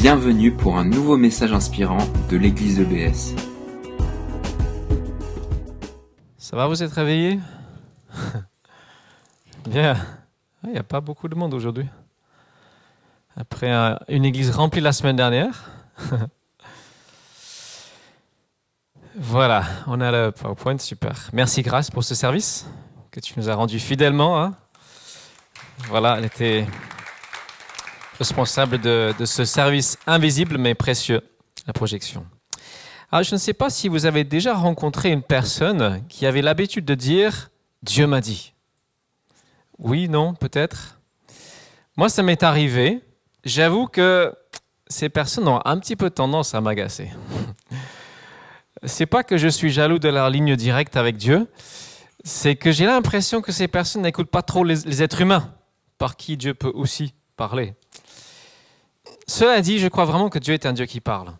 Bienvenue pour un nouveau message inspirant de l'église EBS. Ça va, vous êtes réveillés? Bien. Il n'y a pas beaucoup de monde aujourd'hui. Après euh, une église remplie la semaine dernière. voilà, on a le PowerPoint, super. Merci Grâce pour ce service que tu nous as rendu fidèlement. hein. Voilà, elle était responsable de, ce service invisible mais précieux, la projection. Alors, je ne sais pas si vous avez déjà rencontré une personne qui avait l'habitude de dire Dieu m'a dit. Oui, non, peut-être. Moi, ça m'est arrivé. J'avoue que ces personnes ont un petit peu tendance à m'agacer. C'est pas que je suis jaloux de leur ligne directe avec Dieu, c'est que j'ai l'impression que ces personnes n'écoutent pas trop les êtres humains, par qui Dieu peut aussi parler. Cela dit, je crois vraiment que Dieu est un Dieu qui parle.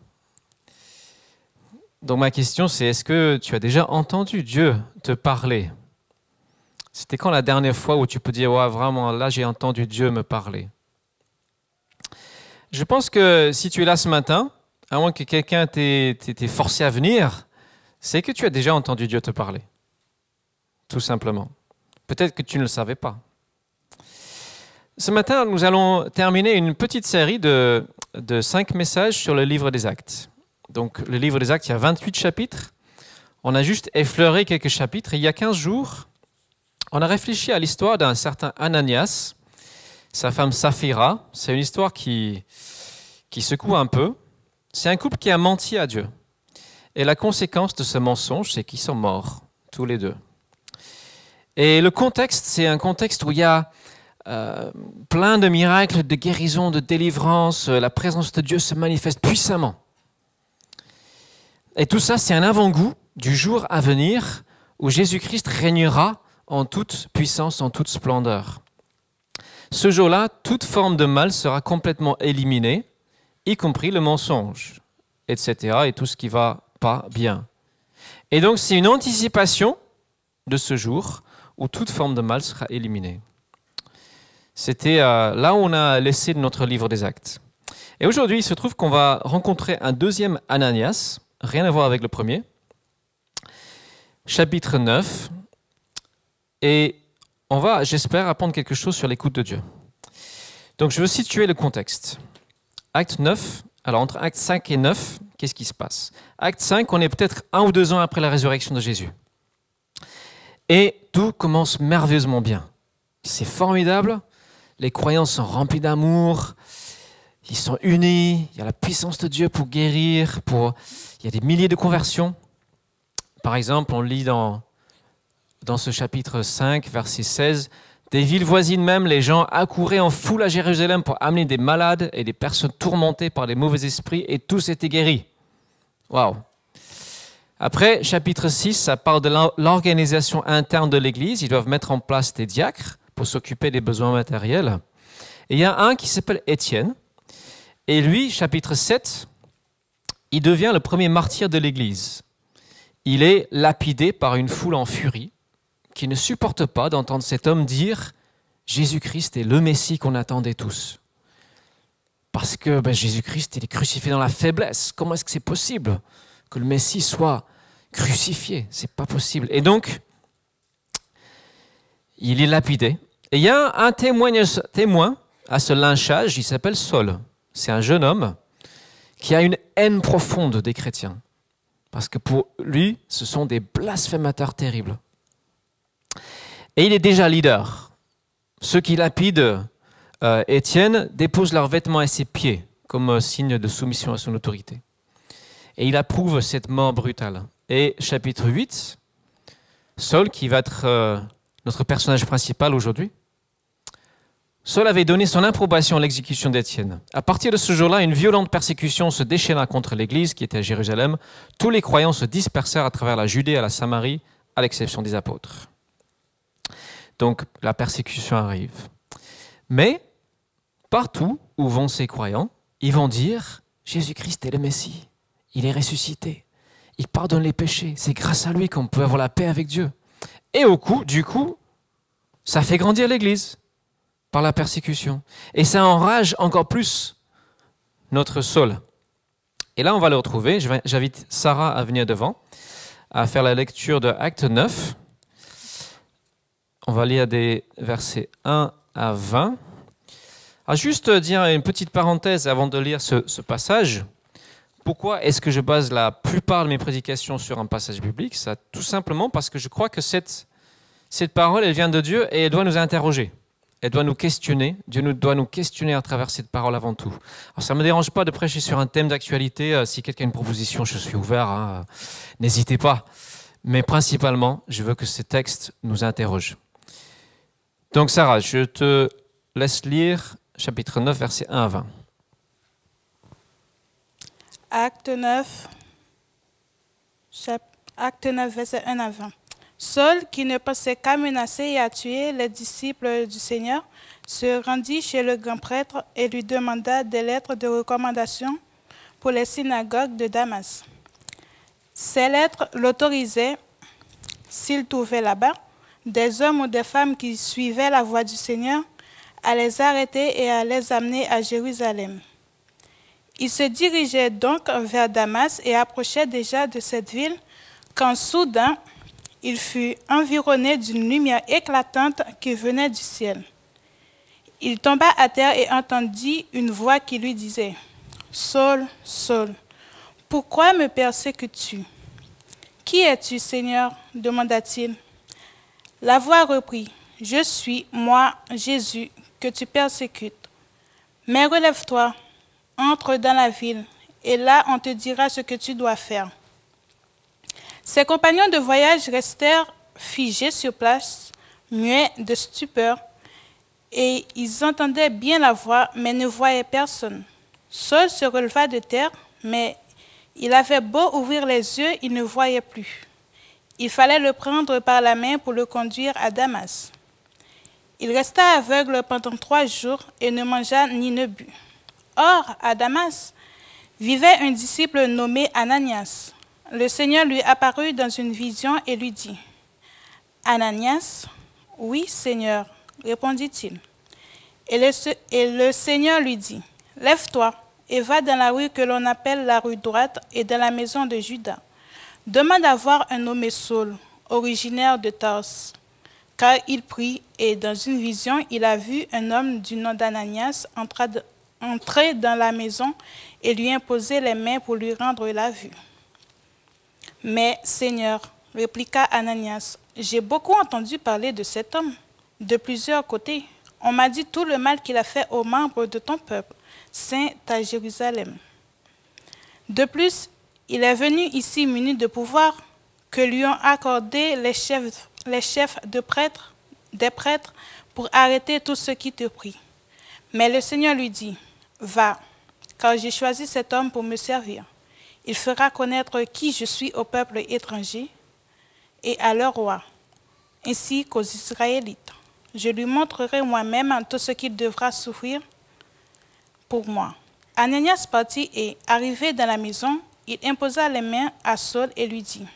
Donc ma question c'est, est-ce que tu as déjà entendu Dieu te parler? C'était quand la dernière fois où tu peux dire, ouais, vraiment, là j'ai entendu Dieu me parler? Je pense que si tu es là ce matin, à moins que quelqu'un t'ait forcé à venir, c'est que tu as déjà entendu Dieu te parler. Tout simplement. Peut-être que tu ne le savais pas. Ce matin, nous allons terminer une petite série de, de cinq messages sur le livre des actes. Donc, le livre des actes, il y a 28 chapitres. On a juste effleuré quelques chapitres. Il y a 15 jours, on a réfléchi à l'histoire d'un certain Ananias, sa femme Saphira. C'est une histoire qui, qui secoue un peu. C'est un couple qui a menti à Dieu. Et la conséquence de ce mensonge, c'est qu'ils sont morts, tous les deux. Et le contexte, c'est un contexte où il y a euh, plein de miracles, de guérison, de délivrance. La présence de Dieu se manifeste puissamment. Et tout ça, c'est un avant-goût du jour à venir où Jésus-Christ régnera en toute puissance, en toute splendeur. Ce jour-là, toute forme de mal sera complètement éliminée, y compris le mensonge, etc., et tout ce qui va pas bien. Et donc, c'est une anticipation de ce jour où toute forme de mal sera éliminée. C'était euh, là où on a laissé notre livre des actes. Et aujourd'hui, il se trouve qu'on va rencontrer un deuxième Ananias, rien à voir avec le premier, chapitre 9, et on va, j'espère, apprendre quelque chose sur l'écoute de Dieu. Donc je veux situer le contexte. Acte 9, alors entre acte 5 et 9, qu'est-ce qui se passe? Acte 5, on est peut-être un ou deux ans après la résurrection de Jésus. Et tout commence merveilleusement bien. C'est formidable, les croyants sont remplis d'amour, ils sont unis, il y a la puissance de Dieu pour guérir, pour... il y a des milliers de conversions. Par exemple, on lit dans, dans ce chapitre 5, verset 16, des villes voisines même, les gens accouraient en foule à Jérusalem pour amener des malades et des personnes tourmentées par les mauvais esprits, et tous étaient guéris. Waouh! Après, chapitre 6, ça parle de l'organisation interne de l'Église. Ils doivent mettre en place des diacres pour s'occuper des besoins matériels. Et il y a un qui s'appelle Étienne. Et lui, chapitre 7, il devient le premier martyr de l'Église. Il est lapidé par une foule en furie qui ne supporte pas d'entendre cet homme dire Jésus-Christ est le Messie qu'on attendait tous. Parce que ben, Jésus-Christ il est crucifié dans la faiblesse. Comment est-ce que c'est possible que le Messie soit crucifié? C'est pas possible. Et donc, il est lapidé. Et il y a un témoin, à ce lynchage, il s'appelle Saul. C'est un jeune homme qui a une haine profonde des chrétiens. Parce que pour lui, ce sont des blasphémateurs terribles. Et il est déjà leader. Ceux qui lapident euh, Étienne déposent leurs vêtements à ses pieds comme signe de soumission à son autorité. Et il approuve cette mort brutale. Et chapitre 8, Saul, qui va être euh, notre personnage principal aujourd'hui, Saul avait donné son approbation à l'exécution d'Étienne. À partir de ce jour-là, une violente persécution se déchaîna contre l'Église qui était à Jérusalem. Tous les croyants se dispersèrent à travers la Judée et la Samarie, à l'exception des apôtres. Donc la persécution arrive. Mais partout où vont ces croyants, ils vont dire Jésus-Christ est le Messie. Il est ressuscité. Il pardonne les péchés. C'est grâce à lui qu'on peut avoir la paix avec Dieu. Et au coup, du coup, ça fait grandir l'Église par la persécution. Et ça enrage encore plus notre Saul. Et là, on va le retrouver. J'invite Sarah à venir devant, à faire la lecture de Acte 9. On va lire des versets 1 à 20. À juste dire une petite parenthèse avant de lire ce, ce passage. Pourquoi est-ce que je base la plupart de mes prédications sur un passage biblique? Ça, Tout simplement parce que je crois que cette, cette parole, elle vient de Dieu et elle doit nous interroger elle doit nous questionner. Dieu nous, doit nous questionner à travers cette parole avant tout. Alors, ça ne me dérange pas de prêcher sur un thème d'actualité. Euh, si quelqu'un a une proposition, je suis ouvert. Hein. N'hésitez pas. Mais principalement, je veux que ces textes nous interrogent. Donc, Sarah, je te laisse lire chapitre 9, versets 1 à 20. Acte 9, acte 9 verset 1 à 20. Saul, qui ne pensait qu'à menacer et à tuer les disciples du Seigneur, se rendit chez le grand prêtre et lui demanda des lettres de recommandation pour les synagogues de Damas. Ces lettres l'autorisaient, s'il trouvait là-bas, des hommes ou des femmes qui suivaient la voie du Seigneur, à les arrêter et à les amener à Jérusalem. Il se dirigeait donc vers Damas et approchait déjà de cette ville quand soudain il fut environné d'une lumière éclatante qui venait du ciel. Il tomba à terre et entendit une voix qui lui disait, Saul, Saul, pourquoi me persécutes-tu? Qui es-tu, Seigneur demanda-t-il. La voix reprit, Je suis, moi, Jésus, que tu persécutes. Mais relève-toi, entre dans la ville, et là on te dira ce que tu dois faire. Ses compagnons de voyage restèrent figés sur place, muets de stupeur, et ils entendaient bien la voix, mais ne voyaient personne. Saul se releva de terre, mais il avait beau ouvrir les yeux, il ne voyait plus. Il fallait le prendre par la main pour le conduire à Damas. Il resta aveugle pendant trois jours et ne mangea ni ne but. Or, à Damas vivait un disciple nommé Ananias. Le Seigneur lui apparut dans une vision et lui dit, Ananias, oui Seigneur, répondit-il. Et le, Seigneur lui dit, Lève-toi et va dans la rue que l'on appelle la rue droite et dans la maison de Judas. Demande à voir un nommé Saul, originaire de Tars. Car il prit et dans une vision, il a vu un homme du nom d'Ananias entrer dans la maison et lui imposer les mains pour lui rendre la vue. Mais Seigneur, répliqua Ananias, j'ai beaucoup entendu parler de cet homme de plusieurs côtés. On m'a dit tout le mal qu'il a fait aux membres de ton peuple, saint à Jérusalem. De plus, il est venu ici muni de pouvoir que lui ont accordé les chefs, les chefs de prêtres, des prêtres pour arrêter tout ce qui te prie. Mais le Seigneur lui dit, Va, car j'ai choisi cet homme pour me servir. Il fera connaître qui je suis au peuple étranger et à leur roi, ainsi qu'aux Israélites. Je lui montrerai moi-même tout ce qu'il devra souffrir pour moi. Ananias partit et, arrivé dans la maison, il imposa les mains à Saul et lui dit,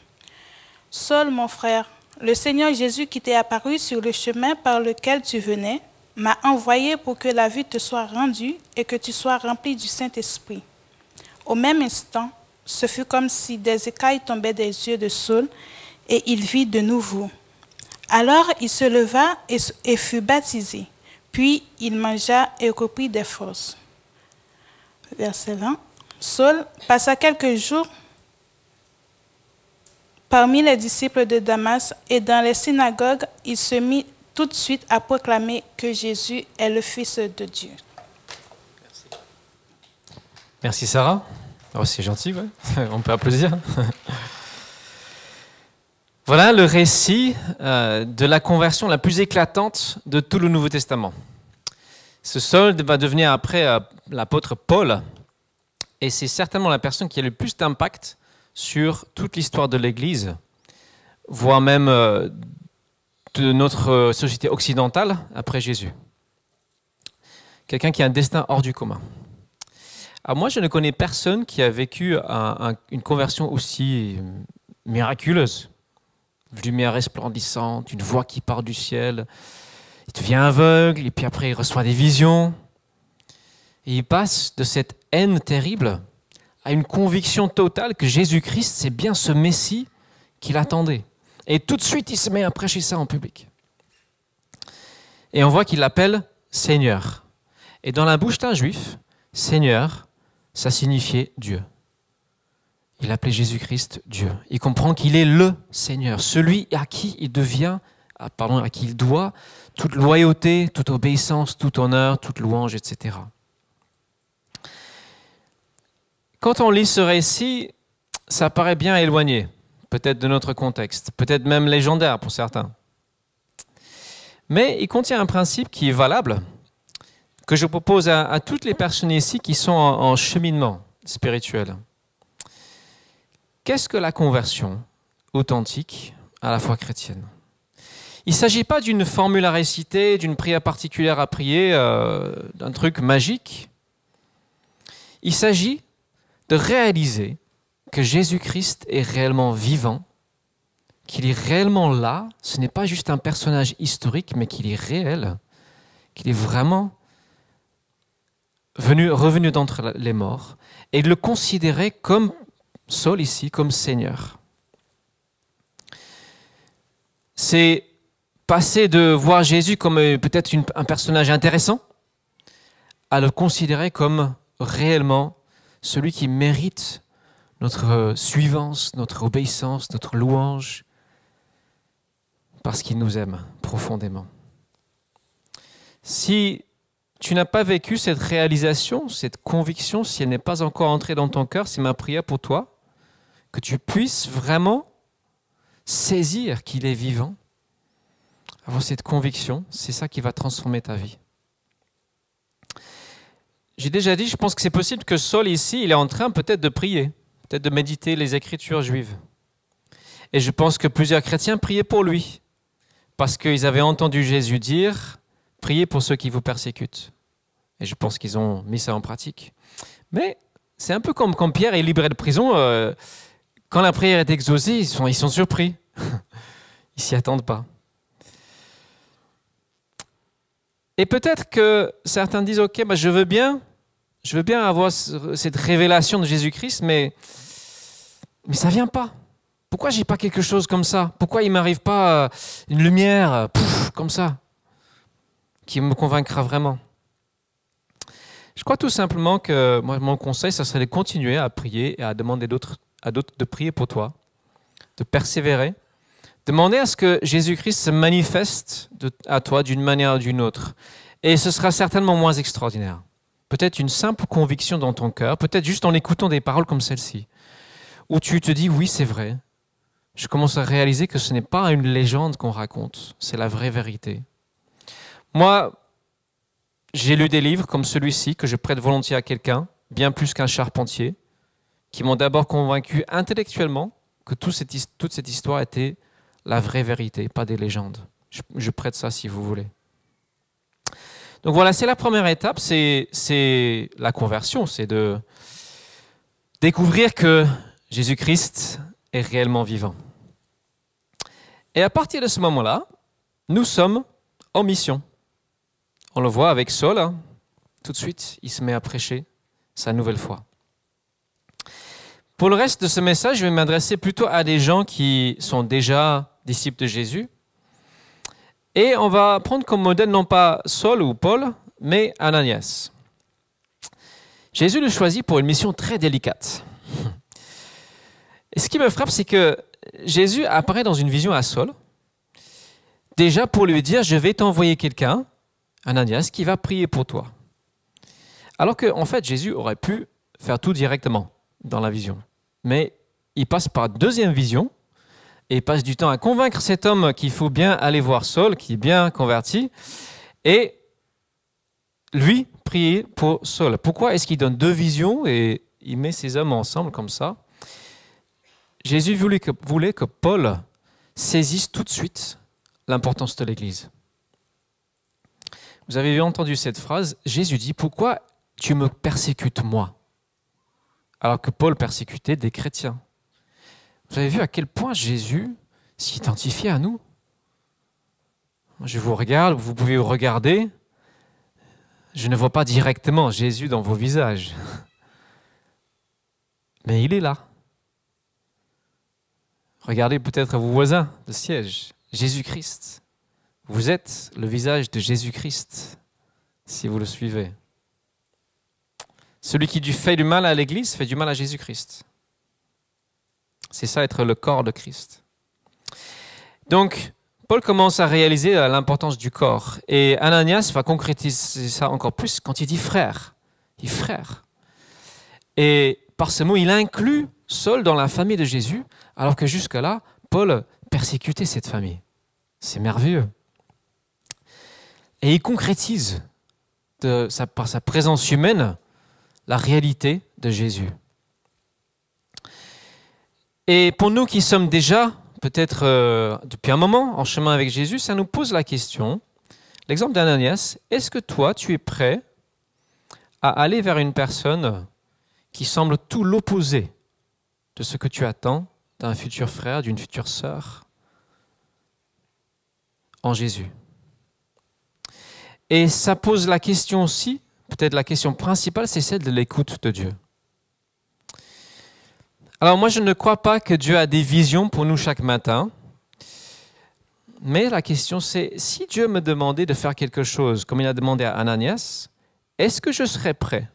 Saul, mon frère, le Seigneur Jésus qui t'est apparu sur le chemin par lequel tu venais, m'a envoyé pour que la vue te soit rendue et que tu sois rempli du Saint-Esprit. Au même instant, ce fut comme si des écailles tombaient des yeux de Saul et il vit de nouveau. Alors il se leva et, fut baptisé. Puis il mangea et reprit des forces. Verset 20. Saul passa quelques jours parmi les disciples de Damas et dans les synagogues, il se mit tout de suite à proclamer que Jésus est le Fils de Dieu. Merci, Merci Sarah. Oh, c'est gentil, on peut applaudir. voilà le récit euh, de la conversion la plus éclatante de tout le Nouveau Testament. Ce Saul va devenir après euh, l'apôtre Paul, et c'est certainement la personne qui a le plus d'impact sur toute l'histoire de l'Église, voire même euh, de notre société occidentale après Jésus. Quelqu'un qui a un destin hors du commun. Ah, moi, je ne connais personne qui a vécu une conversion aussi miraculeuse. Une lumière resplendissante, une voix qui part du ciel. Il devient aveugle, et puis après, il reçoit des visions. Et il passe de cette haine terrible à une conviction totale que Jésus-Christ, c'est bien ce Messie qu'il attendait. Et tout de suite, il se met à prêcher ça en public. Et on voit qu'il l'appelle Seigneur. Et dans la bouche d'un juif, Seigneur, ça signifiait Dieu. Il appelait Jésus-Christ Dieu. Il comprend qu'il est le Seigneur, celui à qui il devient, ah, pardon, à qui il doit toute loyauté, toute obéissance, tout honneur, toute louange, etc. Quand on lit ce récit, ça paraît bien éloigné, peut-être de notre contexte, peut-être même légendaire pour certains. Mais il contient un principe qui est valable, que je propose à, toutes les personnes ici qui sont en cheminement spirituel. Qu'est-ce que la conversion authentique à la foi chrétienne? Il ne s'agit pas d'une formule à réciter, d'une prière particulière à prier, euh, d'un truc magique. Il s'agit de réaliser que Jésus-Christ est réellement vivant, qu'il est réellement là, ce n'est pas juste un personnage historique, mais qu'il est réel, qu'il est vraiment venu, revenu d'entre les morts, et de le considérer comme Saul ici, comme Seigneur. C'est passer de voir Jésus comme euh, peut-être un personnage intéressant à le considérer comme réellement celui qui mérite notre euh, suivance, notre obéissance, notre louange, parce qu'il nous aime profondément. Si tu n'as pas vécu cette réalisation, cette conviction, si elle n'est pas encore entrée dans ton cœur, c'est ma prière pour toi, que tu puisses vraiment saisir qu'il est vivant, avoir cette conviction, c'est ça qui va transformer ta vie. J'ai déjà dit, je pense que c'est possible que Saul ici, il est en train peut-être de prier, peut-être de méditer les écritures juives. Et je pense que plusieurs chrétiens priaient pour lui, parce qu'ils avaient entendu Jésus dire, priez pour ceux qui vous persécutent. Et je pense qu'ils ont mis ça en pratique. Mais c'est un peu comme quand Pierre est libéré de prison, euh, quand la prière est exaucée, ils sont, surpris. ils s'y attendent pas. Et peut-être que certains disent, OK, bah, je veux bien, je veux bien avoir cette révélation de Jésus-Christ, mais, mais ça vient pas. Pourquoi j'ai pas quelque chose comme ça? Pourquoi il m'arrive pas euh, une lumière euh, comme ça qui me convaincra vraiment? Je crois tout simplement que moi, mon conseil, ça serait de continuer à prier et à demander à d'autres de prier pour toi, de persévérer, demander à ce que Jésus-Christ se manifeste à toi d'une manière ou d'une autre. Et ce sera certainement moins extraordinaire. Peut-être une simple conviction dans ton cœur, peut-être juste en écoutant des paroles comme celle-ci, où tu te dis oui, c'est vrai, je commence à réaliser que ce n'est pas une légende qu'on raconte, c'est la vraie vérité. Moi, j'ai lu des livres comme celui-ci que je prête volontiers à quelqu'un, bien plus qu'un charpentier, qui m'ont d'abord convaincu intellectuellement que toute cette histoire était la vraie vérité, pas des légendes. Je, prête ça si vous voulez. Donc voilà, c'est la première étape, c'est la conversion, c'est de découvrir que Jésus-Christ est réellement vivant. Et à partir de ce moment-là, nous sommes en mission. On le voit avec Saul, hein. tout de suite, il se met à prêcher sa nouvelle foi. Pour le reste de ce message, je vais m'adresser plutôt à des gens qui sont déjà disciples de Jésus. Et on va prendre comme modèle non pas Saul ou Paul, mais Ananias. Jésus le choisit pour une mission très délicate. Et ce qui me frappe, c'est que Jésus apparaît dans une vision à Saul, déjà pour lui dire, je vais t'envoyer quelqu'un, Ananias, qui va prier pour toi. Alors qu'en en fait, Jésus aurait pu faire tout directement dans la vision. Mais il passe par deuxième vision et passe du temps à convaincre cet homme qu'il faut bien aller voir Saul, qui est bien converti, et lui prier pour Saul. Pourquoi est-ce qu'il donne deux visions et il met ces hommes ensemble comme ça? Jésus que, voulait que Paul saisisse tout de suite l'importance de l'Église. Vous avez entendu cette phrase, Jésus dit, pourquoi tu me persécutes moi? Alors que Paul persécutait des chrétiens. Vous avez vu à quel point Jésus s'identifiait à nous? Je vous regarde, vous pouvez vous regarder. Je ne vois pas directement Jésus dans vos visages. Mais il est là. Regardez peut-être vos voisins de siège. Jésus-Christ. Vous êtes le visage de Jésus-Christ si vous le suivez. Celui qui fait du mal à l'Église fait du mal à Jésus-Christ. C'est ça être le corps de Christ. Donc, Paul commence à réaliser l'importance du corps. Et Ananias va concrétiser ça encore plus quand il dit frère. Il dit frère. Et par ce mot, il inclut Saul dans la famille de Jésus, alors que jusque-là, Paul persécutait cette famille. C'est merveilleux. Et il concrétise par sa présence humaine la réalité de Jésus. Et pour nous qui sommes déjà, peut-être euh, depuis un moment, en chemin avec Jésus, ça nous pose la question, l'exemple d'Ananias, est-ce que toi, tu es prêt à aller vers une personne qui semble tout l'opposé de ce que tu attends d'un futur frère, d'une future sœur en Jésus? Et ça pose la question aussi, peut-être la question principale, c'est celle de l'écoute de Dieu. Alors moi, je ne crois pas que Dieu a des visions pour nous chaque matin. Mais la question c'est, si Dieu me demandait de faire quelque chose, comme il a demandé à Ananias, est-ce que je serais prêt,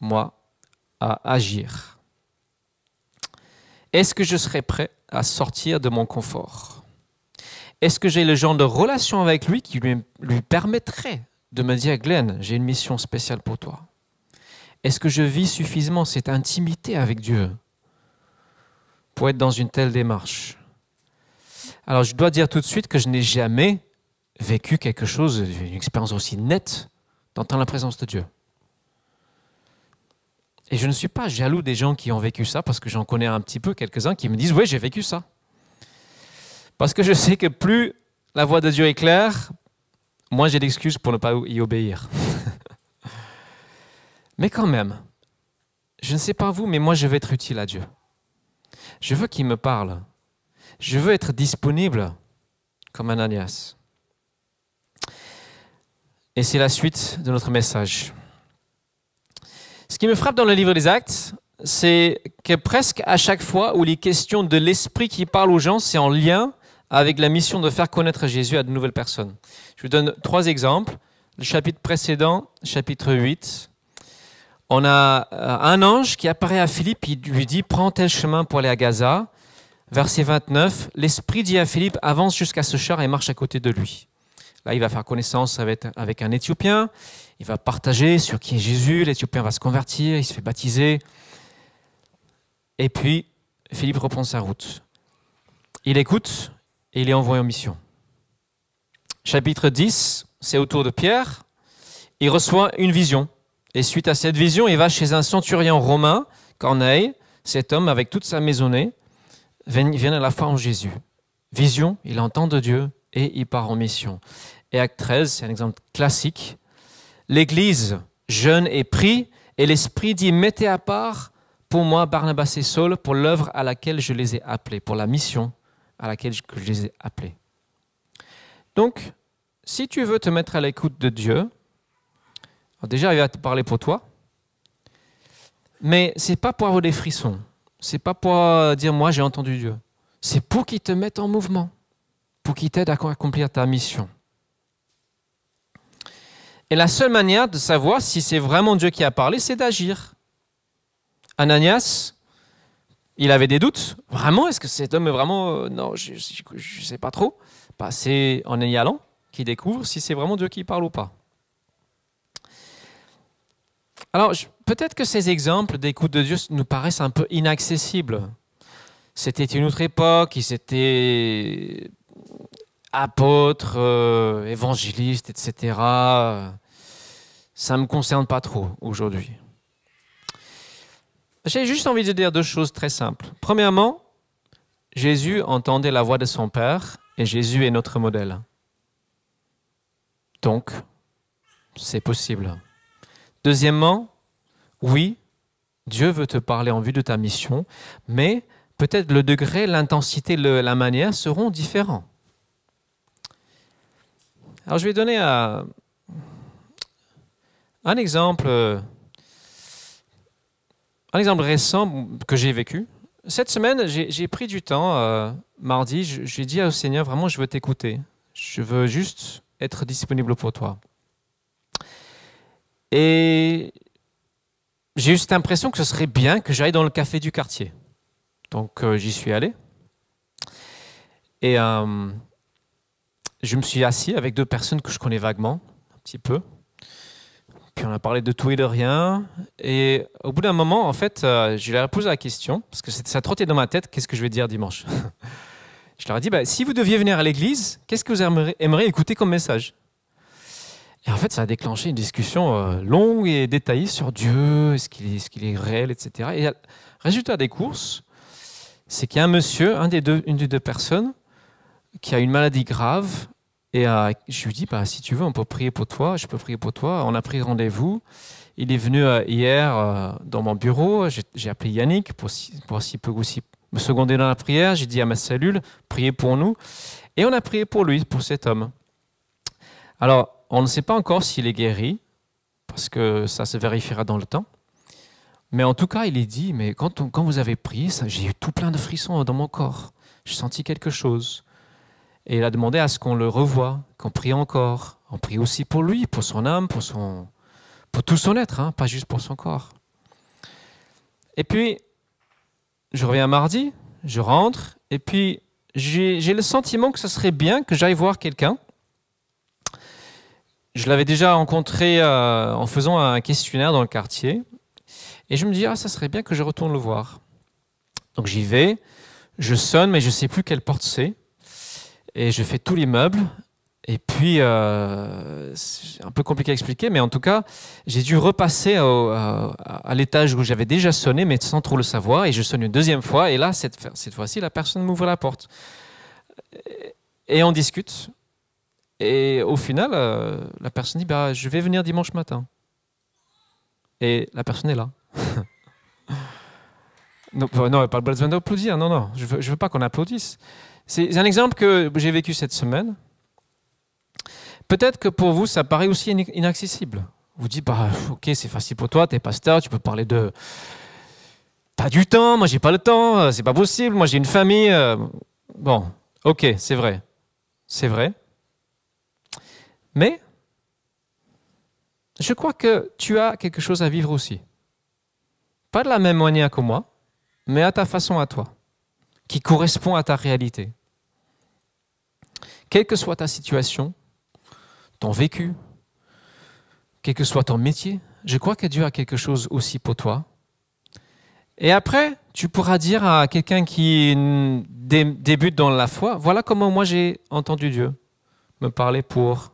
moi, à agir? Est-ce que je serais prêt à sortir de mon confort? Est-ce que j'ai le genre de relation avec lui qui lui, permettrait de me dire, Glenn, j'ai une mission spéciale pour toi? Est-ce que je vis suffisamment cette intimité avec Dieu pour être dans une telle démarche? Alors je dois dire tout de suite que je n'ai jamais vécu quelque chose, une expérience aussi nette d'entendre la présence de Dieu. Et je ne suis pas jaloux des gens qui ont vécu ça, parce que j'en connais un petit peu quelques-uns qui me disent, oui, j'ai vécu ça. Parce que je sais que plus la voix de Dieu est claire, moins j'ai d'excuses pour ne pas y obéir. mais quand même, je ne sais pas vous, mais moi je veux être utile à Dieu. Je veux qu'il me parle. Je veux être disponible comme Ananias. Et c'est la suite de notre message. Ce qui me frappe dans le livre des Actes, c'est que presque à chaque fois où les questions de l'esprit qui parle aux gens, c'est en lien avec la mission de faire connaître Jésus à de nouvelles personnes. Je vous donne trois exemples. Le chapitre précédent, chapitre 8, on a euh, un ange qui apparaît à Philippe, il lui dit Prends tel chemin pour aller à Gaza. Verset 29, l'Esprit dit à Philippe Avance jusqu'à ce char et marche à côté de lui. Là, il va faire connaissance avec, avec un Éthiopien, il va partager sur qui est Jésus, l'Éthiopien va se convertir, il se fait baptiser. Et puis, Philippe reprend sa route. Il écoute et il est envoyé en mission. Chapitre 10, c'est au tour de Pierre. Il reçoit une vision. Et suite à cette vision, il va chez un centurion romain, Corneille. Cet homme, avec toute sa maisonnée, vient à la foi en Jésus. Vision, il entend de Dieu et il part en mission. Et acte 13, c'est un exemple classique. L'Église jeûne et prie, et l'Esprit dit Mettez à part pour moi Barnabas et Saul pour l'œuvre à laquelle je les ai appelés, pour la mission à laquelle je les ai appelés. Donc, si tu veux te mettre à l'écoute de Dieu, déjà, il va te parler pour toi. Mais c'est pas pour avoir des frissons. C'est pas pour dire moi j'ai entendu Dieu. C'est pour qu'il te mette en mouvement, pour qu'il t'aide à accomplir ta mission. Et la seule manière de savoir si c'est vraiment Dieu qui a parlé, c'est d'agir. Ananias, il avait des doutes. Vraiment, est-ce que cet homme est vraiment... Euh, non, je ne sais pas trop. Bah, c'est en y allant qu'il découvre si c'est vraiment Dieu qui parle ou pas. Alors, peut-être que ces exemples d'écoute de Dieu nous paraissent un peu inaccessibles. C'était une autre époque, ils étaient apôtres, euh, évangélistes, etc. Ça ne me concerne pas trop aujourd'hui. J'ai juste envie de dire deux choses très simples. Premièrement, Jésus entendait la voix de son Père et Jésus est notre modèle. Donc, c'est possible. Deuxièmement, oui, Dieu veut te parler en vue de ta mission, mais peut-être le degré, l'intensité, la manière seront différents. Alors je vais donner un exemple, euh, un exemple récent que j'ai vécu. Cette semaine, j'ai pris du temps, euh, mardi, j'ai dit au Seigneur, vraiment, je veux t'écouter. Je veux juste être disponible pour toi. Et j'ai eu cette impression que ce serait bien que j'aille dans le café du quartier. Donc euh, j'y suis allé. Et euh, je me suis assis avec deux personnes que je connais vaguement, un petit peu. Puis on a parlé de tout et de rien. Et au bout d'un moment, en fait, euh, je leur ai posé la question, parce que ça trottait dans ma tête, qu'est-ce que je vais dire dimanche Je leur ai dit, bah, si vous deviez venir à l'église, qu'est-ce que vous aimeriez, écouter comme message? Et en fait, ça a déclenché une discussion longue et détaillée sur Dieu, est-ce qu'il est, réel, etc. Et résultat des courses, c'est qu'il y a un monsieur, une des deux personnes, qui a une maladie grave. Et euh, je lui dis, bah, si tu veux, on peut prier pour toi, je peux prier pour toi. On a pris rendez-vous. Il est venu euh, hier euh, dans mon bureau. J'ai appelé Yannick pour, pour s'il peut aussi me seconder dans la prière. J'ai dit à ma cellule, priez pour nous. Et on a prié pour lui, pour cet homme. Alors, on ne sait pas encore s'il est guéri, parce que ça se vérifiera dans le temps. Mais en tout cas, il est dit, mais quand, quand vous avez prié, j'ai eu tout plein de frissons dans mon corps. J'ai senti quelque chose. Et il a demandé à ce qu'on le revoie, qu'on prie encore. On prie aussi pour lui, pour son âme, pour, son, pour tout son être, hein, pas juste pour son corps. Et puis, je reviens mardi, je rentre, et puis j'ai le sentiment que ce serait bien que j'aille voir quelqu'un. Je l'avais déjà rencontré euh, en faisant un questionnaire dans le quartier. Et je me dis, ah, ça serait bien que je retourne le voir. Donc j'y vais, je sonne, mais je ne sais plus quelle porte c'est. Et je fais tous les meubles. Et puis, euh, c'est un peu compliqué à expliquer, mais en tout cas, j'ai dû repasser à, l'étage où j'avais déjà sonné, mais sans trop le savoir. Et je sonne une deuxième fois. Et là, cette, cette fois-ci, la personne m'ouvre la porte. Et on discute. Et au final, euh, la personne dit bah, Je vais venir dimanche matin. Et la personne est là. non, non, pas besoin d'applaudir. Non, non, je ne veux pas qu'on applaudisse. C'est un exemple que j'ai vécu cette semaine. Peut-être que pour vous, ça paraît aussi inaccessible. Vous dites, bah, ok, c'est facile pour toi, tu es pasteur, tu peux parler de. Pas du temps, moi j'ai pas le temps, c'est pas possible, moi j'ai une famille. Euh, bon, ok, c'est vrai. C'est vrai. Mais je crois que tu as quelque chose à vivre aussi. Pas de la même manière que moi, mais à ta façon à toi, qui correspond à ta réalité. Quelle que soit ta situation, ton vécu, quel que soit ton métier, je crois que Dieu a quelque chose aussi pour toi. Et après, tu pourras dire à quelqu'un qui débute dans la foi, voilà comment moi j'ai entendu Dieu me parler pour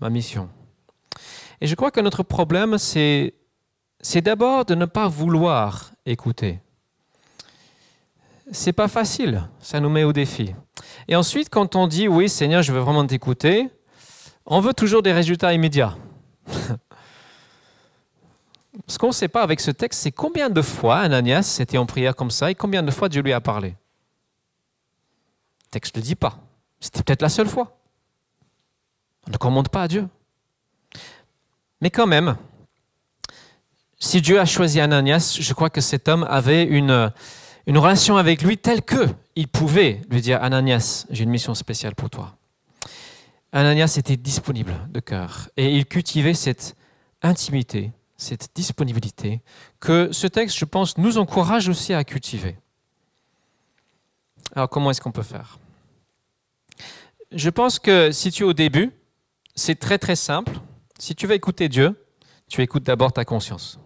ma mission. Et je crois que notre problème, c'est, c'est d'abord de ne pas vouloir écouter. C'est pas facile, ça nous met au défi. Et ensuite, quand on dit oui, Seigneur, je veux vraiment t'écouter, on veut toujours des résultats immédiats. Ce qu'on ne sait pas avec ce texte, c'est combien de fois Ananias était en prière comme ça et combien de fois Dieu lui a parlé. Le texte ne le dit pas. C'était peut-être la seule fois. On ne commande pas à Dieu. Mais quand même, si Dieu a choisi Ananias, je crois que cet homme avait une, une relation avec lui telle que il pouvait lui dire Ananias, j'ai une mission spéciale pour toi. Ananias était disponible de cœur et il cultivait cette intimité, cette disponibilité que ce texte, je pense, nous encourage aussi à cultiver. Alors comment est-ce qu'on peut faire? Je pense que si tu es au début, c'est très très simple. Si tu veux écouter Dieu, tu écoutes d'abord ta conscience.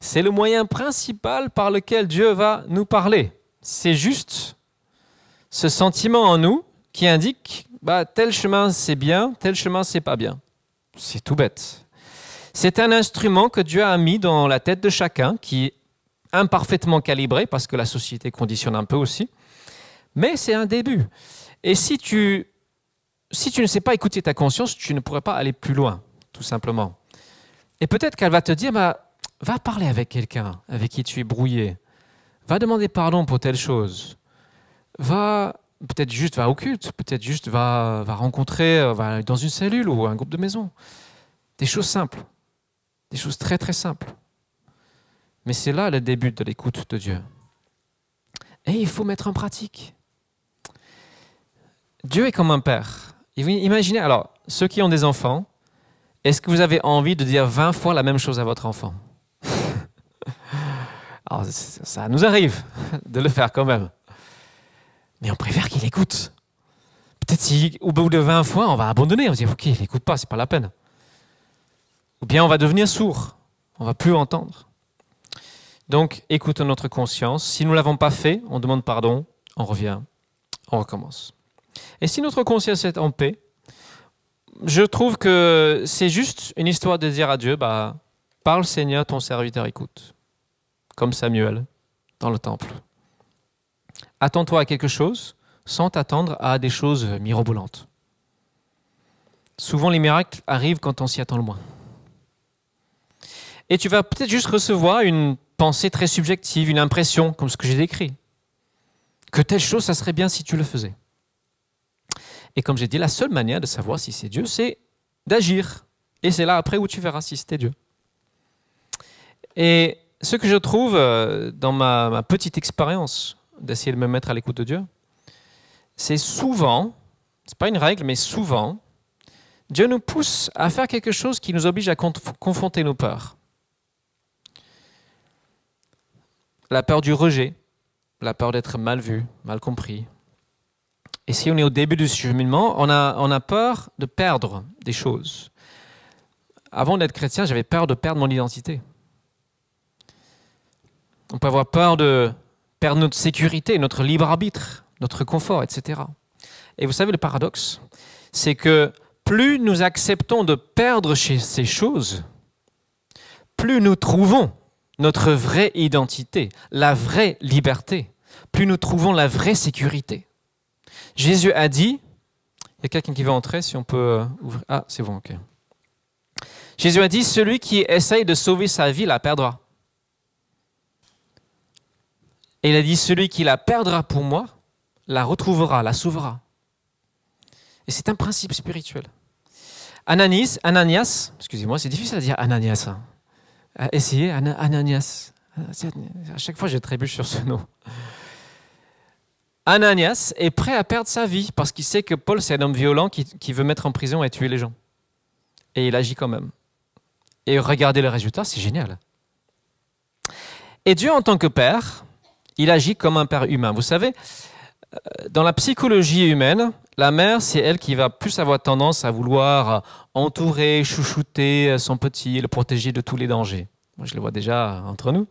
C'est le moyen principal par lequel Dieu va nous parler. C'est juste ce sentiment en nous qui indique bah, tel chemin c'est bien, tel chemin c'est pas bien. C'est tout bête. C'est un instrument que Dieu a mis dans la tête de chacun qui est imparfaitement calibré parce que la société conditionne un peu aussi. Mais c'est un début. Et si tu si tu ne sais pas écouter ta conscience, tu ne pourrais pas aller plus loin, tout simplement. Et peut-être qu'elle va te dire, bah, va parler avec quelqu'un avec qui tu es brouillé. Va demander pardon pour telle chose. Va, peut-être juste va au culte, peut-être juste va, rencontrer, euh, dans une cellule ou un groupe de maison. Des choses simples, des choses très très simples. Mais c'est là le début de l'écoute de Dieu. Et il faut mettre en pratique. Dieu est comme un père. Imaginez, alors, ceux qui ont des enfants, est-ce que vous avez envie de dire 20 fois la même chose à votre enfant? Alors, ça nous arrive de le faire quand même. Mais on préfère qu'il écoute. Peut-être si au bout de 20 fois, on va abandonner. On va dire, ok, il n'écoute pas, c'est pas la peine. Ou bien on va devenir sourd. On va plus entendre. Donc, écoutons notre conscience. Si nous ne l'avons pas fait, on demande pardon, on revient, on recommence. Et si notre conscience est en paix, je trouve que c'est juste une histoire de dire à Dieu, bah, parle Seigneur, ton serviteur écoute. Comme Samuel dans le temple. Attends-toi à quelque chose sans t'attendre à des choses mirobolantes. Souvent, les miracles arrivent quand on s'y attend le moins. Et tu vas peut-être juste recevoir une pensée très subjective, une impression, comme ce que j'ai décrit. Que telle chose, ça serait bien si tu le faisais. Et comme j'ai dit, la seule manière de savoir si c'est Dieu, c'est d'agir. Et c'est là après où tu verras si c'était Dieu. Et ce que je trouve euh, dans ma, petite expérience d'essayer de me mettre à l'écoute de Dieu, c'est souvent, c'est pas une règle, mais souvent, Dieu nous pousse à faire quelque chose qui nous oblige à confronter nos peurs. La peur du rejet, la peur d'être mal vu, mal compris, et si on est au début du cheminement, on a, on a peur de perdre des choses. Avant d'être chrétien, j'avais peur de perdre mon identité. On peut avoir peur de perdre notre sécurité, notre libre arbitre, notre confort, etc. Et vous savez, le paradoxe, c'est que plus nous acceptons de perdre ces choses, plus nous trouvons notre vraie identité, la vraie liberté, plus nous trouvons la vraie sécurité. Jésus a dit, il y a quelqu'un qui veut entrer, si on peut euh, ouvrir. Ah, c'est bon, ok. Jésus a dit, celui qui essaye de sauver sa vie la perdra. Et il a dit, celui qui la perdra pour moi, la retrouvera, la sauvera. Et c'est un principe spirituel. Ananis, Ananias, excusez-moi, c'est difficile à dire Ananias. Hein. Essayez, Ananias. À chaque fois, je trébuche sur ce nom. Ananias est prêt à perdre sa vie parce qu'il sait que Paul, c'est un homme violent qui, veut mettre en prison et tuer les gens. Et il agit quand même. Et regardez le résultat, c'est génial. Et Dieu, en tant que père, il agit comme un père humain. Vous savez, euh, dans la psychologie humaine, la mère, c'est elle qui va plus avoir tendance à vouloir entourer, chouchouter son petit, le protéger de tous les dangers. Moi, je le vois déjà entre nous.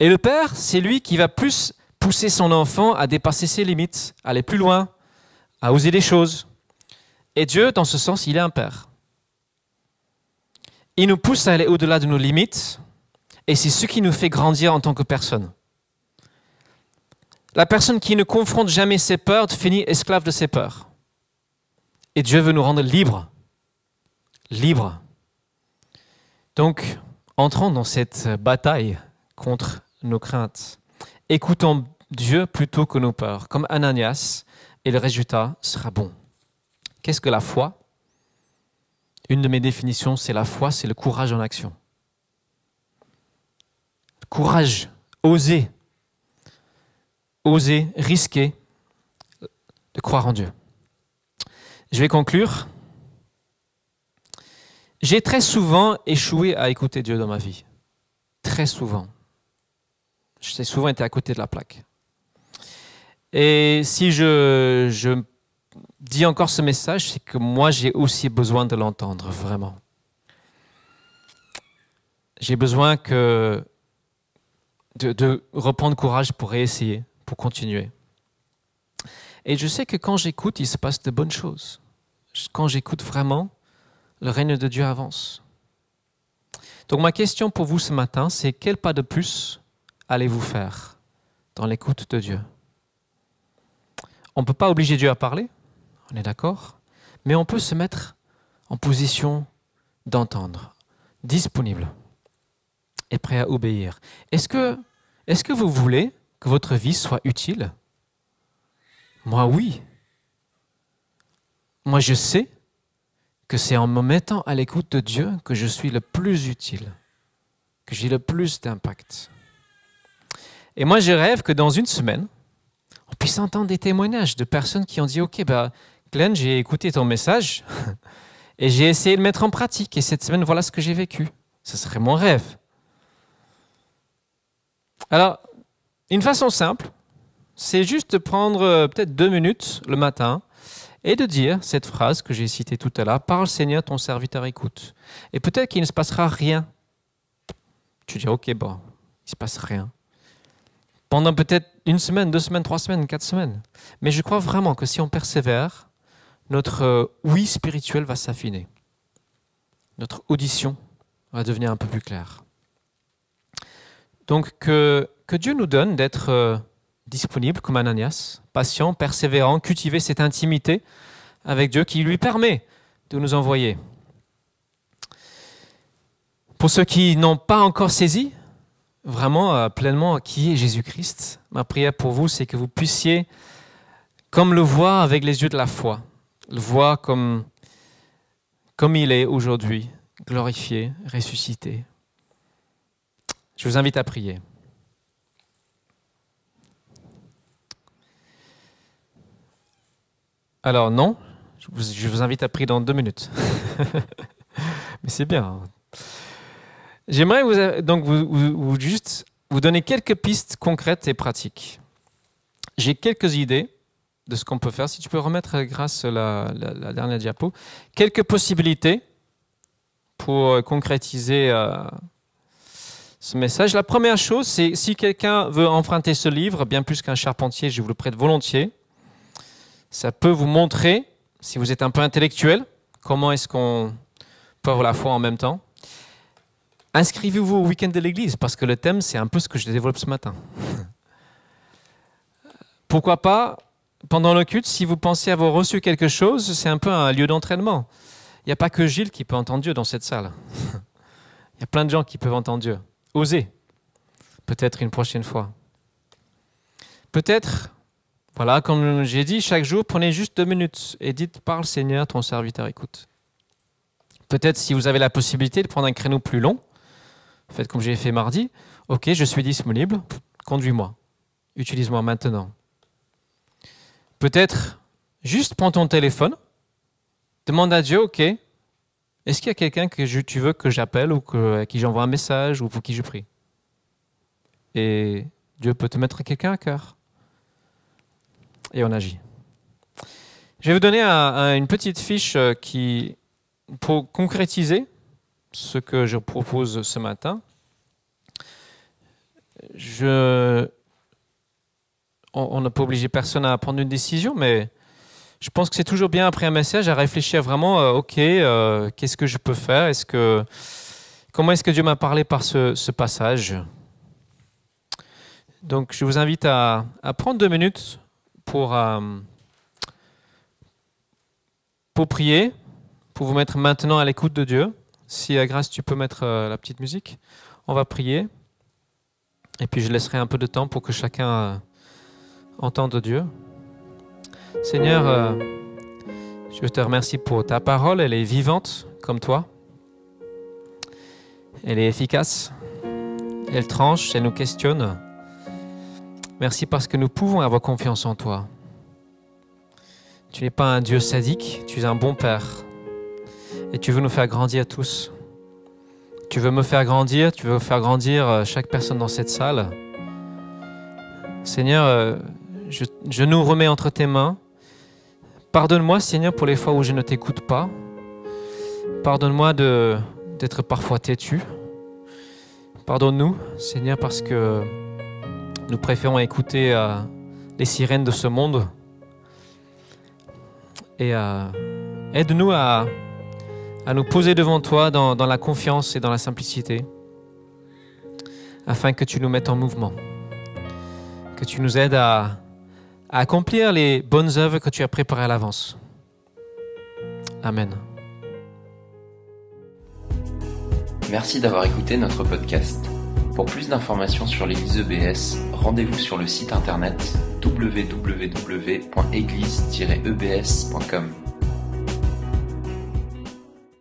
Et le père, c'est lui qui va plus pousser son enfant à dépasser ses limites, à aller plus loin, à oser des choses. Et Dieu, dans ce sens, il est un Père. Il nous pousse à aller au-delà de nos limites, et c'est ce qui nous fait grandir en tant que personne. La personne qui ne confronte jamais ses peurs finit esclave de ses peurs. Et Dieu veut nous rendre libres. Libres. Donc, entrons dans cette bataille contre nos craintes. Écoutons Dieu plutôt que nos peurs, comme Ananias, et le résultat sera bon. Qu'est-ce que la foi? Une de mes définitions, c'est la foi, c'est le courage en action. Courage, oser, oser, risquer de croire en Dieu. Je vais conclure. J'ai très souvent échoué à écouter Dieu dans ma vie. Très souvent. J'ai souvent été à côté de la plaque. Et si je, dis encore ce message, c'est que moi, j'ai aussi besoin de l'entendre, vraiment. J'ai besoin que de, reprendre courage pour réessayer, continuer. Et je sais que quand j'écoute, il se passe de bonnes choses. Quand j'écoute vraiment, le règne de Dieu avance. Donc ma question pour vous ce matin, c'est quel pas de plus allez-vous faire dans l'écoute de Dieu? On ne peut pas obliger Dieu à parler, on est d'accord, mais on peut se mettre en position d'entendre, disponible et prêt à obéir. Est-ce que, est que vous voulez que votre vie soit utile? Moi, oui. Moi, je sais que c'est en me mettant à l'écoute de Dieu que je suis le plus utile, que j'ai le plus d'impact. Et moi, je rêve que dans une semaine, on puisse entendre des témoignages de personnes qui ont dit, OK, bah, Glenn, j'ai écouté ton message et j'ai essayé de le mettre en pratique. Et cette semaine, voilà ce que j'ai vécu. Ce serait mon rêve. Alors, une façon simple, c'est juste de prendre euh, peut-être deux minutes le matin et de dire cette phrase que j'ai citée tout à l'heure, Parle Seigneur, ton serviteur écoute. Et peut-être qu'il ne se passera rien. Tu dis, ok, bon, il ne se passe rien. Pendant peut-être une semaine, deux semaines, trois semaines, quatre semaines. Mais je crois vraiment que si on persévère, notre euh, oui spirituel va s'affiner. Notre audition va devenir un peu plus claire. Donc que, que Dieu nous donne d'être euh, disponible comme Ananias, patient, persévérant, cultiver cette intimité avec Dieu qui lui permet de nous envoyer. Pour ceux qui n'ont pas encore saisi vraiment euh, pleinement qui est Jésus-Christ, ma prière pour vous, c'est que vous puissiez, comme le voir avec les yeux de la foi, le voir comme, comme il est aujourd'hui, glorifié, ressuscité. Je vous invite à prier. Alors non, je vous, invite à prier dans deux minutes. Mais c'est bien. J'aimerais vous, donc vous, juste vous donner quelques pistes concrètes et pratiques. J'ai quelques idées de ce qu'on peut faire. Si tu peux remettre, grâce à la, dernière diapo, quelques possibilités pour concrétiser euh, ce message. La première chose, c'est si quelqu'un veut emprunter ce livre, bien plus qu'un charpentier, je vous le prête volontiers. Ça peut vous montrer, si vous êtes un peu intellectuel, comment est-ce qu'on peut avoir la foi en même temps. Inscrivez-vous au week-end de l'église, parce que le thème, c'est un peu ce que je développe ce matin. Pourquoi pas, pendant le culte, si vous pensez avoir reçu quelque chose, c'est un peu un lieu d'entraînement. Il n'y a pas que Gilles qui peut entendre Dieu dans cette salle. Il y a plein de gens qui peuvent entendre Dieu. Osez. Peut-être une prochaine fois. Peut-être voilà, comme j'ai dit, chaque jour, prenez juste deux minutes et dites Parle Seigneur, ton serviteur écoute. Peut-être si vous avez la possibilité de prendre un créneau plus long, faites comme j'ai fait mardi, ok, je suis disponible, conduis-moi, utilise-moi maintenant. Peut-être juste prends ton téléphone, demande à Dieu, ok, est-ce qu'il y a quelqu'un que tu veux que j'appelle ou à qui j'envoie un message ou pour qui je prie? Et Dieu peut te mettre quelqu'un à cœur et on agit. Je vais vous donner une petite fiche euh, qui, pour concrétiser ce que je propose ce matin. On n'a pas obligé personne à prendre une décision, mais je pense que c'est toujours bien après un message à réfléchir vraiment, euh, ok, euh, qu'est-ce que je peux faire? Comment est-ce que Dieu m'a parlé par ce, passage? Donc, je vous invite à prendre deux minutes pour, euh, pour prier, pour vous mettre maintenant à l'écoute de Dieu. Si à grâce tu peux mettre euh, la petite musique, on va prier. Et puis je laisserai un peu de temps pour que chacun euh, entende Dieu. Seigneur, je te remercie pour ta parole. Elle est vivante comme toi. Elle est efficace. Elle tranche, elle nous questionne. Merci parce que nous pouvons avoir confiance en toi. Tu n'es pas un Dieu sadique, tu es un bon Père. Et tu veux nous faire grandir tous. Tu veux me faire grandir, tu veux faire grandir euh, chaque personne dans cette salle. Seigneur, euh, je, nous remets entre tes mains. Pardonne-moi, Seigneur, pour les fois où je ne t'écoute pas. Pardonne-moi d'être parfois têtu. Pardonne-nous, Seigneur, parce que nous préférons écouter euh, les sirènes de ce monde. Et euh, aide-nous à, nous poser devant toi dans, la confiance et dans la simplicité, afin que tu nous mettes en mouvement, que tu nous aides à, à accomplir les bonnes œuvres que tu as préparées à l'avance. Amen. Merci d'avoir écouté notre podcast. Pour plus d'informations sur l'Église EBS, rendez-vous sur le site internet www.église-ebs.com.